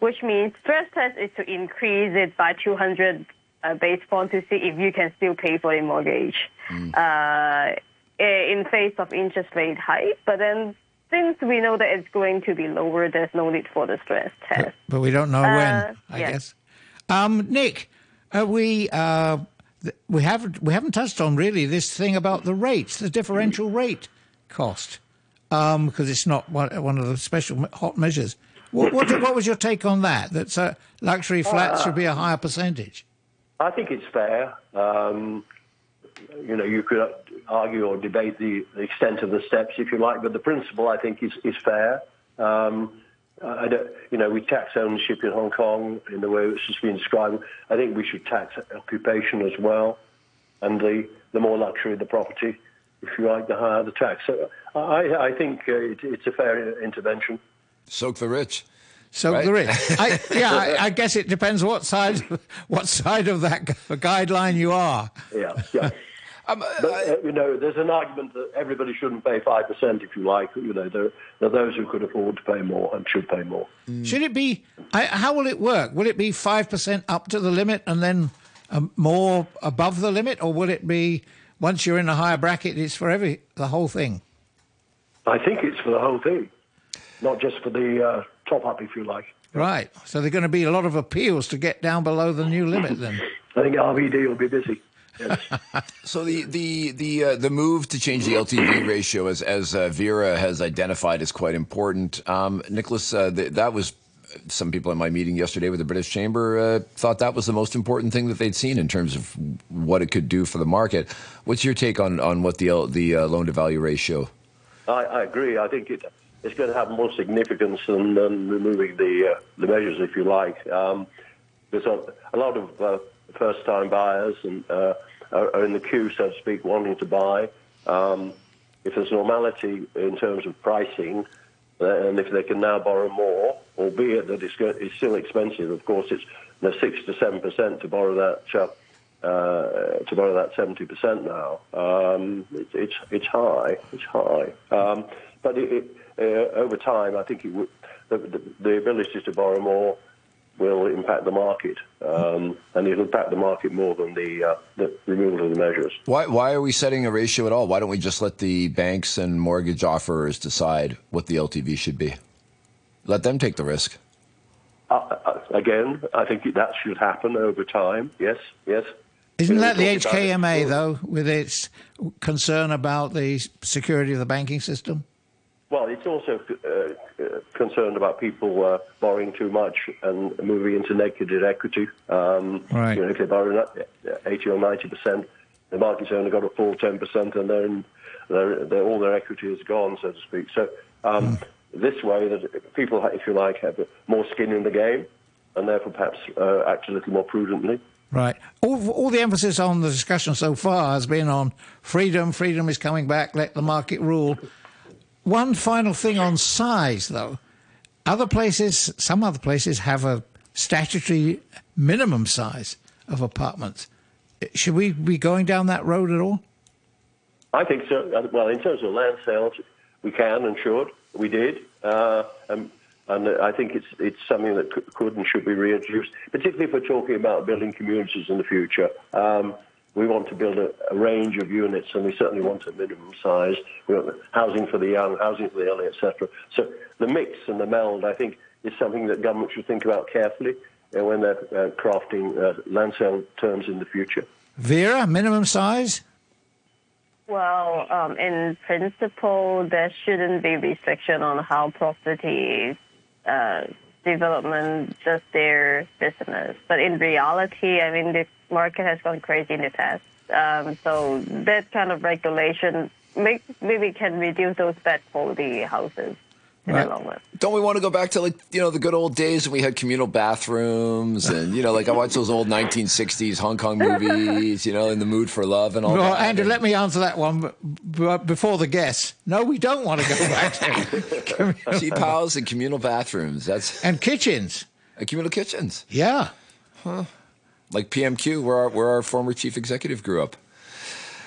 Speaker 8: which means stress test is to increase it by 200 uh, basis point to see if you can still pay for a mortgage uh, in face of interest rate hike. But then since we know that it's going to be lower, there's no need for the stress test.
Speaker 2: But we don't know
Speaker 8: Uh,
Speaker 2: when. I
Speaker 8: yeah.
Speaker 2: guess. Um, Nick, uh, we uh, th- we haven't we haven't touched on really this thing about the rates, the differential rate cost, because it's not one, one of the special hot measures. What, what what was your take on that? That uh, luxury flats should be a higher percentage.
Speaker 3: I think it's fair. Um, you know, you could argue or debate the, the extent of the steps if you like, but the principle I think is, is fair. Um, I don't, you know, we tax ownership in Hong Kong in the way it's just been described. I think we should tax occupation as well, and the, the more luxury the property, if you like, the higher the tax. So I, I think uh, it, it's a fair intervention.
Speaker 1: Soak the rich.
Speaker 2: So
Speaker 1: Right.
Speaker 2: there is. I, (laughs) yeah, I, I guess it depends what side what side of that guideline you are.
Speaker 3: Yeah, yeah. (laughs)
Speaker 1: Um,
Speaker 3: But, uh, you know, there's an argument that everybody shouldn't pay 5%, if you like. You know, there, there are those who could afford to pay more and should pay more.
Speaker 2: Should it be? I, how will it work? Will it be five percent up to the limit and then um, more above the limit, or will it be once you're in a higher bracket, it's for every the whole thing?
Speaker 3: I think it's for the whole thing, not just for the uh, top up, if you like.
Speaker 2: Right. So there are going to be a lot of appeals to get down below the new limit. Then. (laughs)
Speaker 3: I think RVD will be busy. Yes. (laughs)
Speaker 1: So the the the uh, the move to change the LTV ratio, as as uh, Vera has identified, is quite important. Um, Nicholas, uh, th- that was some people in my meeting yesterday with the British Chamber uh, thought that was the most important thing that they'd seen in terms of what it could do for the market. What's your take on on what the L- the uh, loan to value ratio?
Speaker 3: I, I agree. I think it, it's going to have more significance than, than removing the uh, the measures, if you like. Um, there's a, a lot of uh, first-time buyers and uh, are, in the queue, so to speak, wanting to buy. Um, if there's normality in terms of pricing, uh, and if they can now borrow more, albeit that it's, it's still expensive. Of course, it's you know, six to seven percent to borrow that. Uh, to borrow that 70% now. Um, it, it's, it's high. It's high. Um, but it, over time, I think it would, the, the, the ability to borrow more will impact the market. Um, and it'll impact the market more than the, uh, the removal of the measures.
Speaker 1: Why why are we setting a ratio at all? Why don't we just let the banks and mortgage offerers decide what the LTV should be? Let them take the risk.
Speaker 3: Uh, uh, again, I think that should happen over time. Yes, yes.
Speaker 2: Isn't that the
Speaker 3: we talked about it
Speaker 2: HKMA, though, with its concern about the security of the banking system?
Speaker 3: Well, it's also uh, uh, concerned about people uh, borrowing too much and moving into negative equity. Um,
Speaker 2: Right.
Speaker 3: You know, if they borrow uh, 80 or 90 percent, the market's only got a full 10 percent, and then they're, they're, all their equity is gone, so to speak. So um, this way, that people, if you like, have more skin in the game, and therefore perhaps uh, act a little more prudently.
Speaker 2: Right. All, all the emphasis on the discussion so far has been on freedom. Freedom is coming back. Let the market rule. One final thing on size, though. Other places, some other places, have a statutory minimum size of apartments. Should we be going down that road at all?
Speaker 3: I think so. Uh, Well, in terms of land sales, we can and should. We did, uh, and, and I think it's it's something that could, could and should be reintroduced, particularly if we're talking about building communities in the future. Um, we want to build a, a range of units, and we certainly want a minimum size. We want housing for the young, housing for the elderly, etc. So the mix and the meld, I think, is something that government should think about carefully uh, when they're uh, crafting uh, land sale terms in the future.
Speaker 2: Vera, minimum size?
Speaker 8: Well, um, in principle, there shouldn't be restriction on how property uh, development does their business. But in reality, I mean, the market has gone crazy in the past. Um, so that kind of regulation make, maybe can reduce those bad quality houses
Speaker 2: Right.
Speaker 8: the long.
Speaker 1: Don't we want to go back to like you know the good old days when we had communal bathrooms and you know like I watch those old 1960s Hong Kong movies, you know, in the mood for love and all
Speaker 2: Well,
Speaker 1: that.
Speaker 2: Andrew, let me answer that one b- b- before the guess. No, we don't want to go back to (laughs)
Speaker 1: cheap house and communal bathrooms. That's
Speaker 2: and kitchens.
Speaker 1: and communal kitchens,
Speaker 2: Yeah.
Speaker 1: Like PMQ, where our, where our former chief executive grew up.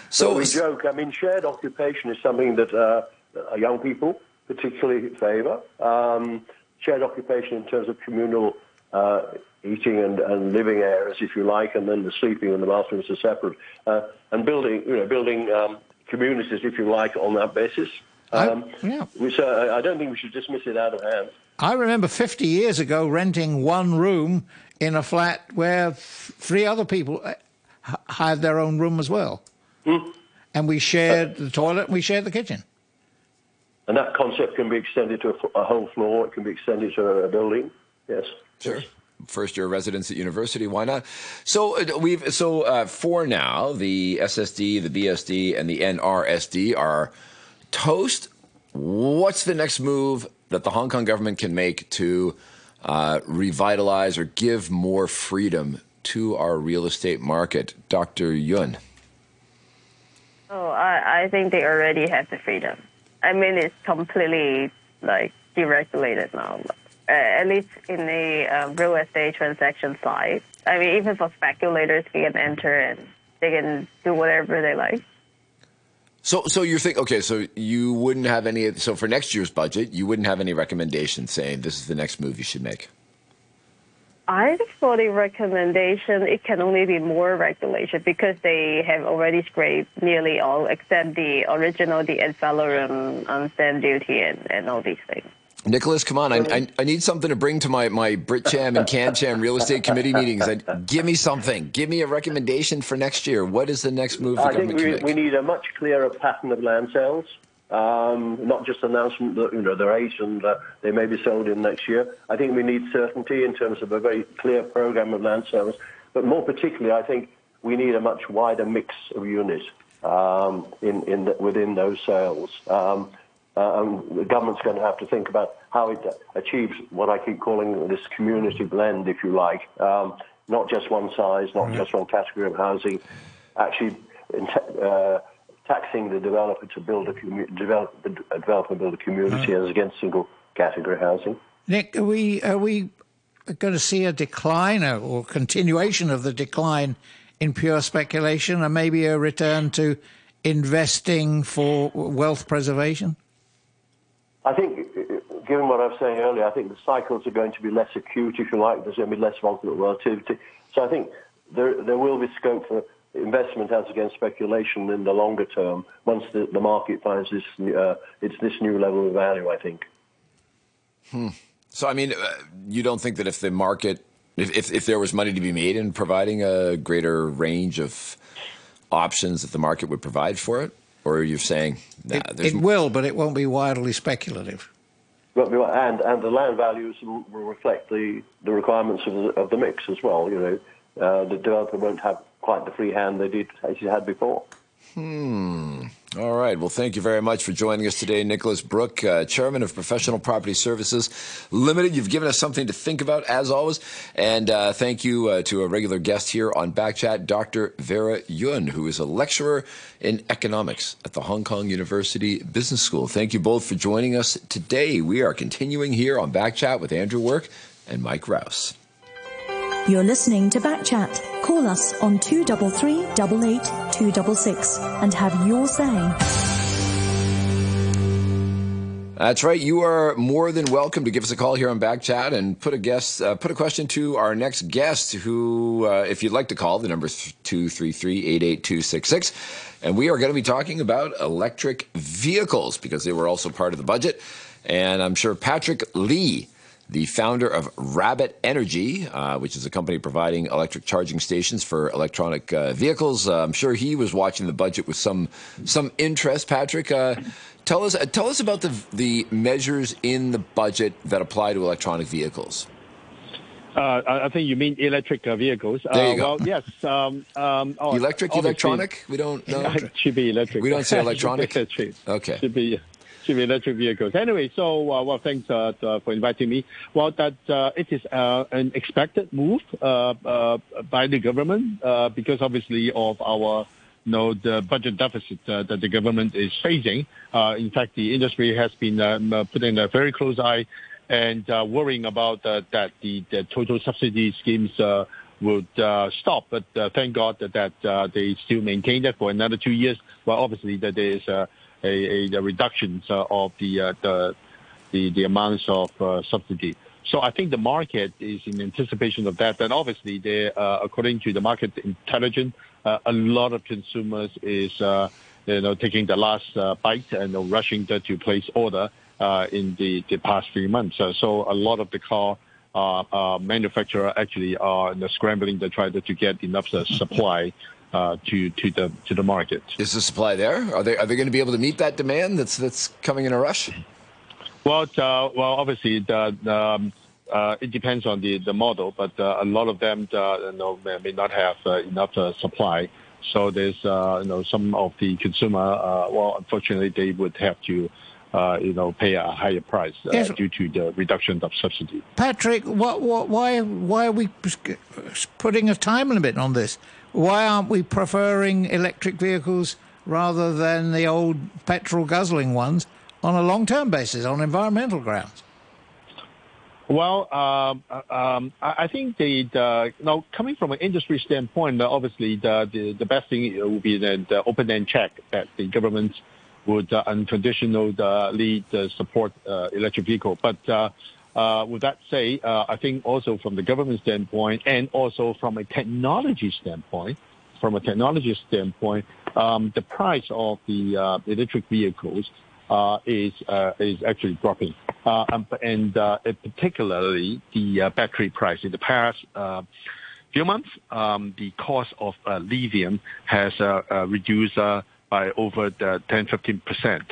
Speaker 3: So we joke. I mean, shared occupation is something that uh, young people particularly favour. Um, shared occupation in terms of communal uh, eating and, and living areas, if you like, and then the sleeping and the bathrooms are separate, uh, and building, you know, building um, communities, if you like, on that basis.
Speaker 2: I-
Speaker 3: Um,
Speaker 2: yeah.
Speaker 3: which, uh, I don't think we should dismiss it out of hand.
Speaker 2: I remember 50 years ago renting one room in a flat where th- three other people uh, h- had their own room as well. And we shared the toilet and we shared the kitchen.
Speaker 3: And that concept can be extended to a, f- a whole floor. It can be extended to a, a building. Yes.
Speaker 1: Sure. First year residents at university, why not? So uh, we've so uh, for now the SSD, the BSD, and the NRSD are toast. What's the next move that the Hong Kong government can make to uh, revitalize or give more freedom to our real estate market, Doctor Yuen?
Speaker 8: Oh, I, I think they already have the freedom. I mean, it's completely like deregulated now. Uh, at least in the uh, real estate transaction side. I mean, even for speculators, they can enter and they can do whatever they like.
Speaker 1: So, so you're thinking, okay, so you wouldn't have any, so for next year's budget, you wouldn't have any recommendations saying this is the next move you should make.
Speaker 8: I for the recommendation, it can only be more regulation because they have already scraped nearly all except the original, the ad valorem um, stamp duty and, and all these things.
Speaker 1: Nicholas, come on. I, I, I need something to bring to my, my BritCham and CanCham real estate committee meetings. I, give me something. Give me a recommendation for next year. What is the next move the
Speaker 3: I think we, we need a much clearer pattern of land sales, um, not just announcement that you know they're eight and uh, they may be sold in next year. I think we need certainty in terms of a very clear program of land sales, but more particularly, I think we need a much wider mix of units um, in, in the, within those sales. Um, uh, and the government's going to have to think about how it achieves what I keep calling this community blend, if you like. Um, not just one size, not just one category of housing. Actually, in ta- uh, taxing the developer to build a commu- develop the d- developer build a community as against single category housing.
Speaker 2: Nick, are we, are we going to see a decline or, or continuation of the decline in pure speculation and maybe a return to investing for wealth preservation?
Speaker 3: I think, given what I was saying earlier, I think the cycles are going to be less acute, if you like. There's going to be less volatile relativity. So I think there there will be scope for investment as against speculation in the longer term once the, the market finds this uh, it's this new level of value. I think.
Speaker 1: So, I mean, uh, you don't think that if the market If, if if there was money to be made in providing a greater range of options that the market would provide for it, or are you saying nah,
Speaker 2: It, it will, but it won't be wildly speculative.
Speaker 3: But- And, and the land values will will reflect the, the requirements of the, of the mix as well. You know, uh, the developer won't have quite the free hand they did as you had before.
Speaker 1: Hmm. All right. Well, thank you very much for joining us today, Nicholas Brooke, uh, Chairman of Professional Property Services Limited. You've given us something to think about, as always. And uh, thank you uh, to a regular guest here on Backchat, Dr. Vera Yuen, who is a lecturer in economics at the Hong Kong University Business School. Thank you both for joining us today. We are continuing here on Backchat with Andrew Work and Mike Rowse.
Speaker 9: You're listening to Backchat. Call us on 233 88 266 and have your say.
Speaker 1: That's right. You are more than welcome to give us a call here on Backchat and put a guest, uh, put a question to our next guest. Who, uh, if you'd like to call, the number is two three three eight eight two six six, and we are going to be talking about electric vehicles because they were also part of the budget. And I'm sure Patrick Lee, the founder of Rabbit Energy, uh, which is a company providing electric charging stations for electronic uh, vehicles, uh, I'm sure he was watching the budget with some some interest. Patrick, uh, tell us uh, tell us about the the measures in the budget that apply to electronic vehicles.
Speaker 10: Uh, I think you mean electric vehicles.
Speaker 1: There you
Speaker 10: uh,
Speaker 1: go.
Speaker 10: Well, yes. Um, um, oh,
Speaker 1: Electric, electronic? We don't know. (laughs)
Speaker 10: Should be electric.
Speaker 1: We don't say (laughs) electronic?
Speaker 10: electric.
Speaker 1: Okay.
Speaker 10: Should be should be electric vehicles. Anyway, so uh, well, thanks uh, uh, for inviting me. Well, that it is an expected move by the government because obviously of our you know, the budget deficit uh, that the government is facing. Uh, in fact, the industry has been um, putting a very close eye and uh, worrying about that the, the total subsidy schemes would stop. But thank God that, that they still maintain that for another two years. Well, obviously that there is a, a, reduction uh, of the, uh, the amounts of uh, subsidy. So I think the market is in anticipation of that. And obviously, they, uh, according to the market intelligence, uh, a lot of consumers is uh, you know taking the last bite and rushing to, place order in the, past few months. So a lot of the car manufacturer actually are scrambling to try to, get enough supply uh, to to the to the market.
Speaker 1: Is the supply there? Are they are they going to be able to meet that demand that's that's coming in a rush?
Speaker 10: Well, uh, well, obviously, the, um, uh, it depends on the, the model, but uh, a lot of them, uh, you know, may, may not have uh, enough uh, supply. So there's, uh, you know, some of the consumer, uh, well, unfortunately, they would have to, uh, you know, pay a higher price uh,
Speaker 2: Yes.
Speaker 10: due to the reduction of subsidy.
Speaker 2: Patrick, what, what, why, why are we putting a time limit on this? Why aren't we preferring electric vehicles rather than the old petrol guzzling ones on a long term basis, on environmental grounds?
Speaker 10: Well, um, uh, um, I think the, the know, coming from an industry standpoint, uh, obviously the, the, the best thing would be the, the open-end check that the government would uh, unconditionally uh, support uh, electric vehicle. But uh, uh, with that say, uh, I think also from the government standpoint and also from a technology standpoint, from a technology standpoint, um, the price of the uh, electric vehicles uh, is uh, is actually dropping, uh, and, uh, particularly the uh, battery price. In the past uh, few months, um, the cost of uh, lithium has uh, uh, reduced uh, by over the 10, 15 percent.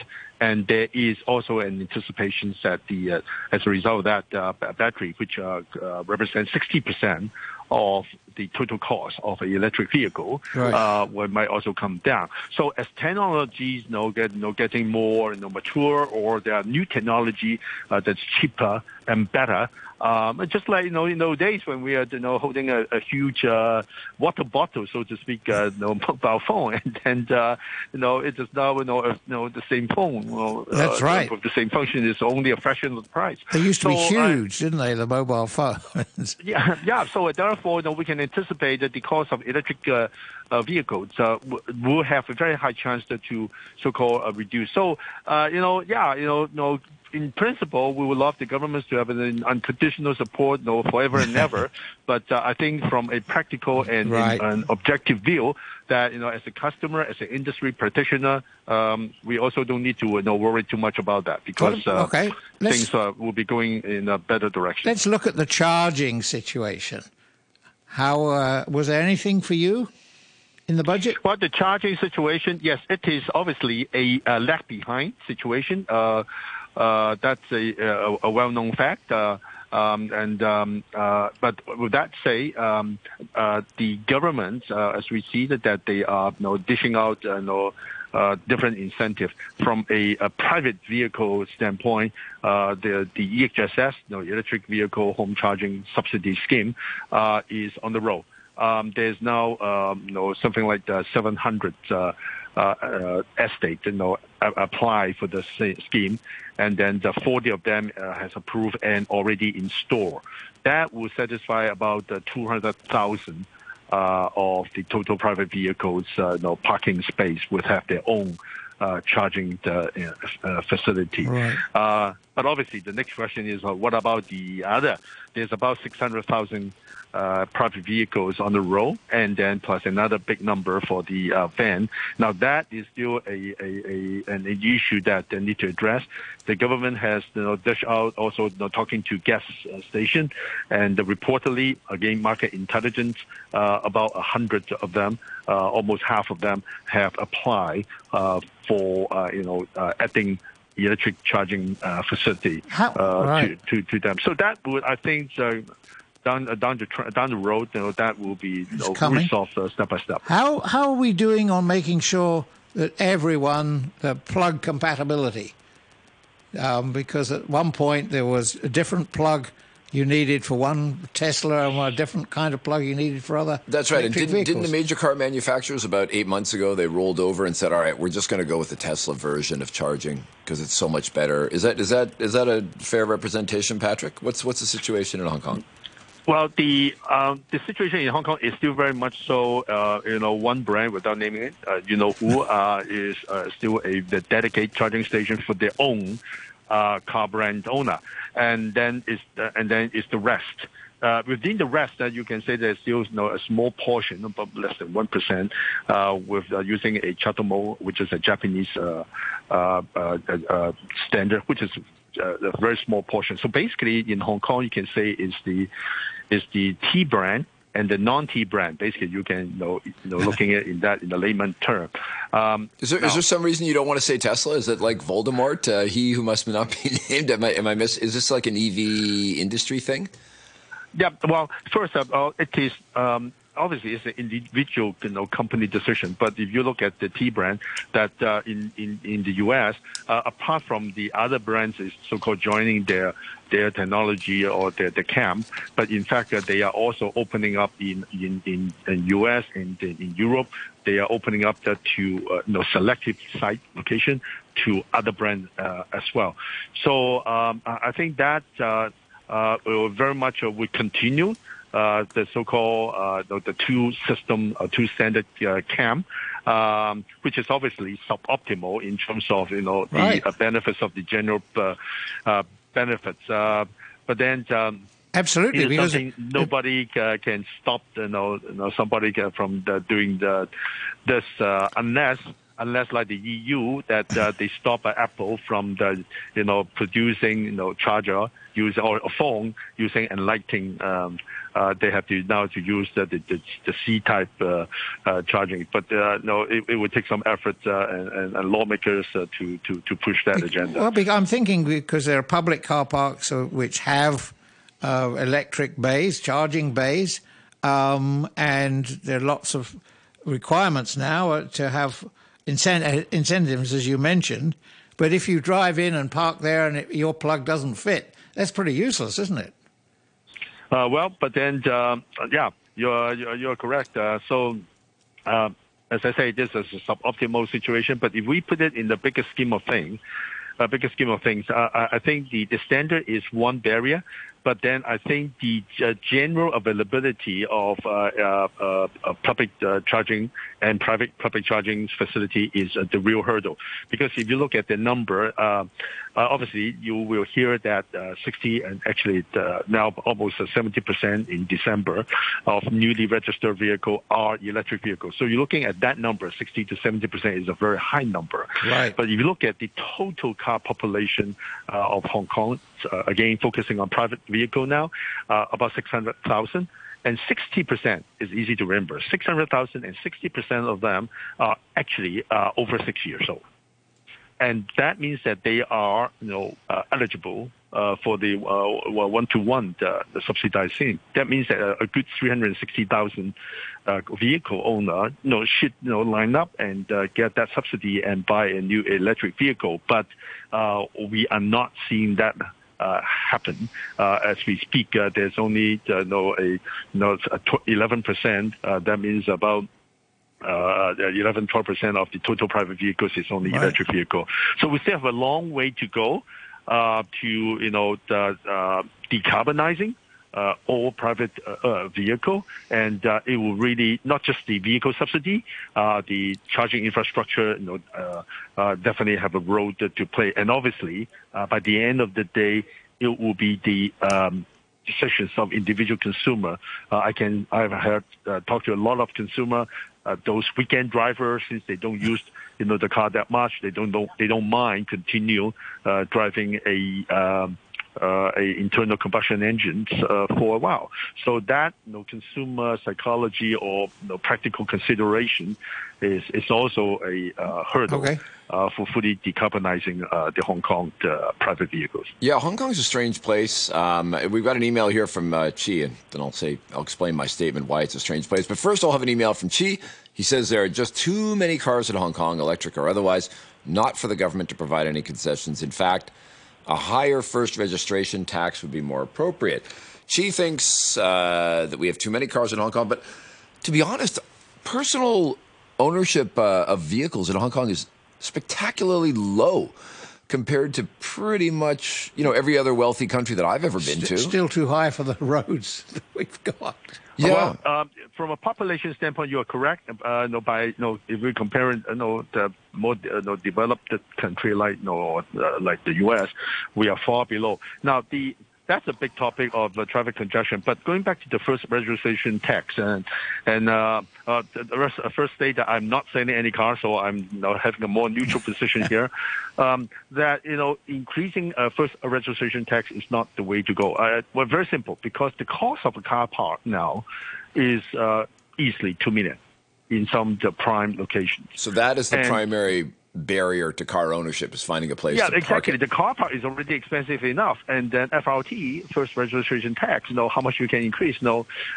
Speaker 10: And there is also an anticipation that the, uh, as a result of that uh, battery, which uh, represents 60% of the total cost of an electric vehicle,
Speaker 2: Right.
Speaker 10: uh, will, might also come down. So as technologies, you know, get, you know, getting more, you know, mature, or there are new technology uh, that's cheaper and better. Um, just like you know, in those days when we are you know holding a, a huge uh, water bottle, so to speak, uh, you know, (laughs) mobile phone, and then uh, you know it is now you know, uh, you know the same phone. you know,
Speaker 2: That's
Speaker 10: uh,
Speaker 2: right.
Speaker 10: With the same function, is only a fraction of the price.
Speaker 2: They used to be
Speaker 10: So, uh,
Speaker 2: huge, didn't they, the mobile (laughs) phones?
Speaker 10: yeah, yeah. So therefore, you know, we can anticipate that the cost of electric uh, uh, vehicles uh, w- will have a very high chance to, to so-called uh, reduce. So, uh, you know, yeah, you know, you know, in principle, we would love the governments to have an unconditional support, no, forever and (laughs) ever. but uh, I think from a practical and,
Speaker 2: Right.
Speaker 10: and an objective view, that you know, as a customer, as an industry practitioner, um, we also don't need to you know, worry too much about that because uh,
Speaker 2: okay.
Speaker 10: Things uh, will be going in a better direction.
Speaker 2: Let's look at the charging situation. How uh, was there anything for you in the budget?
Speaker 10: Well, the charging situation, yes, it is obviously a, uh lag behind situation. Uh, uh, that's a, a, a well-known fact. Uh, um, and um, uh, but with that say, um, uh, the government, uh, as we see that, that they are you know, dishing out you know, uh, different incentive from a, a private vehicle standpoint. Uh, the the EHSS, you know, electric vehicle home charging subsidy scheme, uh, is on the road um, there's now um, you know something like uh, 700 uh, uh, you know apply for the scheme, and then the 40 of them uh, has approved and already in store. That will satisfy about uh, 200,000 uh, of the total private vehicles uh, you know, parking space would have their own uh, charging uh, uh, facility.
Speaker 2: Right.
Speaker 10: But obviously, the next question is, uh, what about the other? There's about 600,000 uh, private vehicles on the road, and then plus another big number for the uh, van. Now that is still a, a, a an issue that they need to address. The government has you know dished out also you know, talking to gas uh, station, and reportedly again market intelligence uh, about a hundred of them, uh, almost half of them have applied uh, for uh, you know adding electric charging uh, facility
Speaker 2: How-
Speaker 10: uh,
Speaker 2: right.
Speaker 10: to, to to them. So that would I think. Uh, down uh, down the down the road, you know, that will be you know, resolved uh, step by step.
Speaker 2: How how are we doing on making sure that everyone uh, plug compatibility? Um, because at one point there was a different plug you needed for one Tesla and a different kind of plug you needed for other.
Speaker 1: That's right. And didn't, didn't the major car manufacturers about eight months ago they rolled over and said, "All right, we're just going to go with the Tesla version of charging because it's so much better." Is that is that is that a fair representation, Patrick? What's what's the situation in Hong Kong?
Speaker 10: Well, the um, the situation in Hong Kong is still very much so. Uh, you know, one brand without naming it. Uh, you know who uh, is uh, still a the dedicated charging station for their own car brand owner, and then is the, and then is the rest. Uh, within the rest, that you can say there's still you know, a small portion, about less than one percent, uh, with uh, using a CHAdeMO, which is a Japanese uh, uh, uh, uh, standard, which is uh, a very small portion. So basically, in Hong Kong, you can say is the is the T brand and the non-T brand. Basically, you can you know, you know looking at in that in the layman term. Um,
Speaker 1: Is there is
Speaker 10: now-
Speaker 1: there some reason you don't want to say Tesla? Is it like Voldemort, uh, he who must not be (laughs) named? Am I am I miss? Is this like an EV industry thing?
Speaker 10: Yeah, well, first of all, it is um, obviously it's an individual, you know, company decision. But if you look at the T brand, that uh, in in in the U.S., uh, apart from the other brands is so-called joining their their technology or their the camp, but in fact uh, they are also opening up in in in, in U.S. and in, in Europe. They are opening up that to uh, you know selective site location to other brands uh, as well. So um, I think that. Uh, uh, very much uh, will continue uh, the so-called uh, the, the two system, uh, two standard uh, cam, um, which is obviously suboptimal in terms of you know the
Speaker 2: Right.
Speaker 10: uh, benefits of the general uh, uh, benefits. Uh, but then. Um,
Speaker 2: Absolutely, because
Speaker 10: nobody can stop you know, you know somebody from the, doing the this uh, unless unless like the EU that uh, they stop uh, Apple from the you know producing you know charger use or a phone using and Lightning. Um, uh, they have to now to use the the, the, the C type uh, uh, charging, but uh, no, it, it would take some effort uh, and, and, lawmakers to, to to push that agenda.
Speaker 2: Well, I'm thinking because there are public car parks which have electric bays, charging bays, um, and there are lots of requirements now to have incentives, as you mentioned. But if you drive in and park there and it, your plug doesn't fit, that's pretty useless, isn't it?
Speaker 10: Uh, well, but then, uh, yeah, you're, you're, correct. Uh, so, uh, as I say, this is a suboptimal situation, but if we put it in the bigger scheme of things, uh, bigger scheme of things, uh, I think the, the standard is one barrier, but then I think the uh, general availability of uh, uh, uh, public uh, charging and private public charging facility is uh, the real hurdle. Because if you look at the number, uh, uh, obviously you will hear that uh, 60 and actually uh, now almost uh, 70% in December of newly registered vehicle are electric vehicles. So you're looking at that number, 60 to 70% is a very high number.
Speaker 2: Right.
Speaker 10: But if you look at the total car population uh, of Hong Kong, uh, again focusing on private vehicle now, uh, about 600,000. And 60% is easy to remember. 600,000 and 60% of them are actually uh, over six years old. And that means that they are, you know, uh, eligible uh, for the uh, one-to-one the, the subsidized scheme. That means that a, good 360,000 uh, vehicle owner, you know, should you know line up and uh, get that subsidy and buy a new electric vehicle. But uh, we are not seeing that uh, happen uh, as we speak. Uh, there's only uh, no a no eleven percent. Uh, that means about. Uh, 11, 12% of the total private vehicles is only
Speaker 2: Right.
Speaker 10: electric vehicle. So we still have a long way to go uh, to, you know, the, uh, decarbonizing uh, all private uh, uh, vehicle, and uh, it will really not just the vehicle subsidy, uh, the charging infrastructure, you know, uh, definitely have a role to, to play. And obviously, by the end of the day, it will be the um, decisions of individual consumer. I can I've heard uh, talk to a lot of consumer. Those weekend drivers, since they don't use you know the car that much, they don't don't they don't mind continue uh, driving a um, uh, a internal combustion engines uh, for a while. So that you know, consumer psychology or you know, practical consideration is is also a uh, hurdle
Speaker 2: Okay.
Speaker 10: uh, for fully decarbonizing uh, the Hong Kong uh, private vehicles.
Speaker 1: Yeah, Hong Kong's a strange place. Um, we've got an email here from uh, Chi, and then I'll say I'll explain my statement why it's a strange place. But first, I'll have an email from Chi. He says there are just too many cars in Hong Kong, electric or otherwise, not for the government to provide any concessions. In fact, a higher first registration tax would be more appropriate. Chi thinks uh, that we have too many cars in Hong Kong, but to be honest, personal ownership uh, of vehicles in Hong Kong is spectacularly low compared to pretty much you know every other wealthy country that I've ever been to.
Speaker 2: Still too high for the (laughs) roads that we've got.
Speaker 1: Yeah,
Speaker 10: Well, um, from a population standpoint, you are correct. Uh, you know, by you know, if we compare you know, the more uh, you know, developed country like you know, uh, like the U.S., we are far below. Now, the that's a big topic of uh, traffic congestion. But going back to the first registration tax, and and uh, uh, the the rest, uh, first state that I'm not selling any car, so I'm you know, having a more neutral position here. (laughs) Um, that you know, increasing uh, first registration tax is not the way to go. Uh, well, very simple because the cost of a car park now is uh, easily two million in some of the prime locations.
Speaker 1: so that is the
Speaker 10: and-
Speaker 1: primary barrier to car ownership is finding a place
Speaker 10: Yeah,
Speaker 1: to park
Speaker 10: exactly. The car park is already expensive enough, and then FRT, first registration tax, you know how much you can increase. You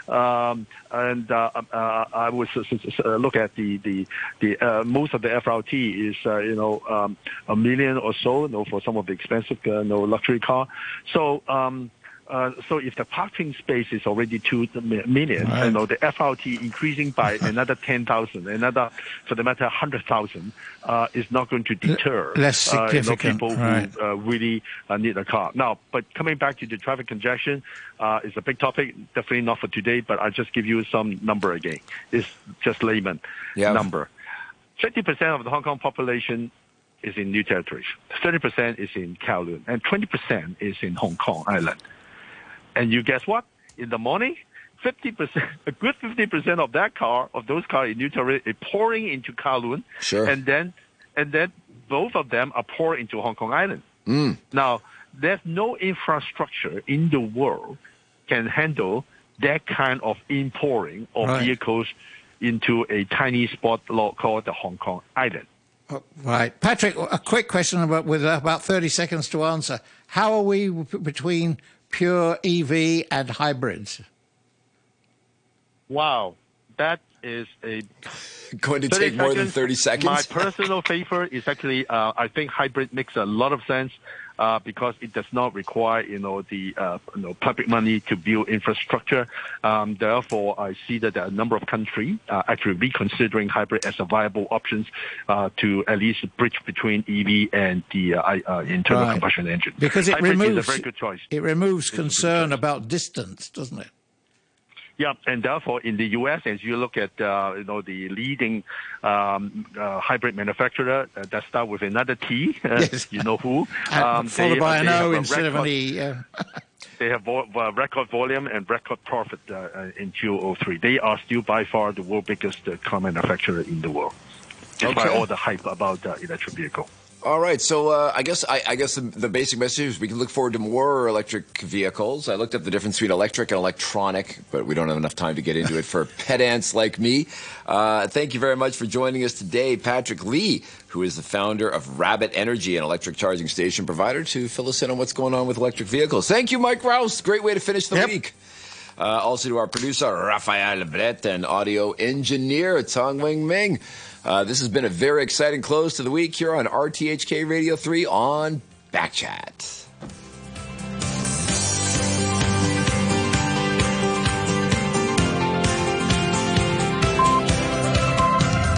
Speaker 10: know, um, and uh, uh, I would uh, look at the the the uh, most of the FRT is uh, you know um, a million or so, you know, for some of the expensive uh, you know luxury car. So. Um, uh, so if the parking space is already two million, mi- million, you know the FRT increasing by (laughs) another ten thousand, another for the matter hundred thousand, uh, is not going to deter
Speaker 2: less
Speaker 10: uh, you know,
Speaker 2: significant,
Speaker 10: people
Speaker 2: right.
Speaker 10: who uh, really uh, need a car. Now, but coming back to the traffic congestion, uh, it's a big topic. Definitely not for today, but I'll just give you some number again. It's just layman
Speaker 1: Yeah.
Speaker 10: number. 50% of the Hong Kong population is in New Territories. 30% is in Kowloon, and 20% is in Hong Kong Island. And you guess what? In the morning, 50%, a good 50% of that car, of those cars in New Territories, is pouring into Kowloon.
Speaker 1: Sure.
Speaker 10: And then, and then both of them are pouring into Hong Kong Island.
Speaker 1: Mm.
Speaker 10: Now, there's no infrastructure in the world can handle that kind of importing of
Speaker 2: Right.
Speaker 10: vehicles into a tiny spot lo- called the Hong Kong Island.
Speaker 2: Right. Patrick, a quick question about, with about 30 seconds to answer. How are we between pure EV and hybrids?
Speaker 10: Wow, that is a
Speaker 1: going to take more than 30 seconds?
Speaker 10: My personal favorite is actually, uh, I think hybrid makes a lot of sense. Uh, because it does not require, you know, the uh, you know public money to build infrastructure. Um, therefore, I see that there are a number of countries uh, actually reconsidering hybrid as a viable option uh, to at least bridge between EV and the uh, uh, internal
Speaker 2: Right.
Speaker 10: combustion engine.
Speaker 2: Because it
Speaker 10: hybrid
Speaker 2: removes
Speaker 10: a very good choice.
Speaker 2: It removes concern about distance, doesn't it?
Speaker 10: Yeah, and therefore in the U.S., as you look at uh, you know the leading um, uh, hybrid manufacturer uh, that start with another T, uh, (laughs)
Speaker 2: Yes.
Speaker 10: you know who, um,
Speaker 2: followed
Speaker 10: they-
Speaker 2: by an O instead of an E. Uh, (laughs)
Speaker 10: They have vo- uh, record volume and record profit uh, uh, in 2003. They are still by far the world biggest uh, car manufacturer in the world, despite
Speaker 1: Okay.
Speaker 10: all the hype about the electric vehicle.
Speaker 1: All right, so uh, I guess I, I guess the, the basic message is we can look forward to more electric vehicles. I looked up the difference between electric and electronic, but we don't have enough time to get into it for (laughs) pedants like me. Uh, thank you very much for joining us today, Patrick Lee, who is the founder of Rabbit Energy, an electric charging station provider, to fill us in on what's going on with electric vehicles. Thank you, Mike Rowse. Great way to finish the
Speaker 2: Yep.
Speaker 1: week. Uh, also to our producer, Rafael Brett, and audio engineer, Tong Wing Ming. Uh, this has been a very exciting close to the week here on RTHK Radio 3 on Backchat.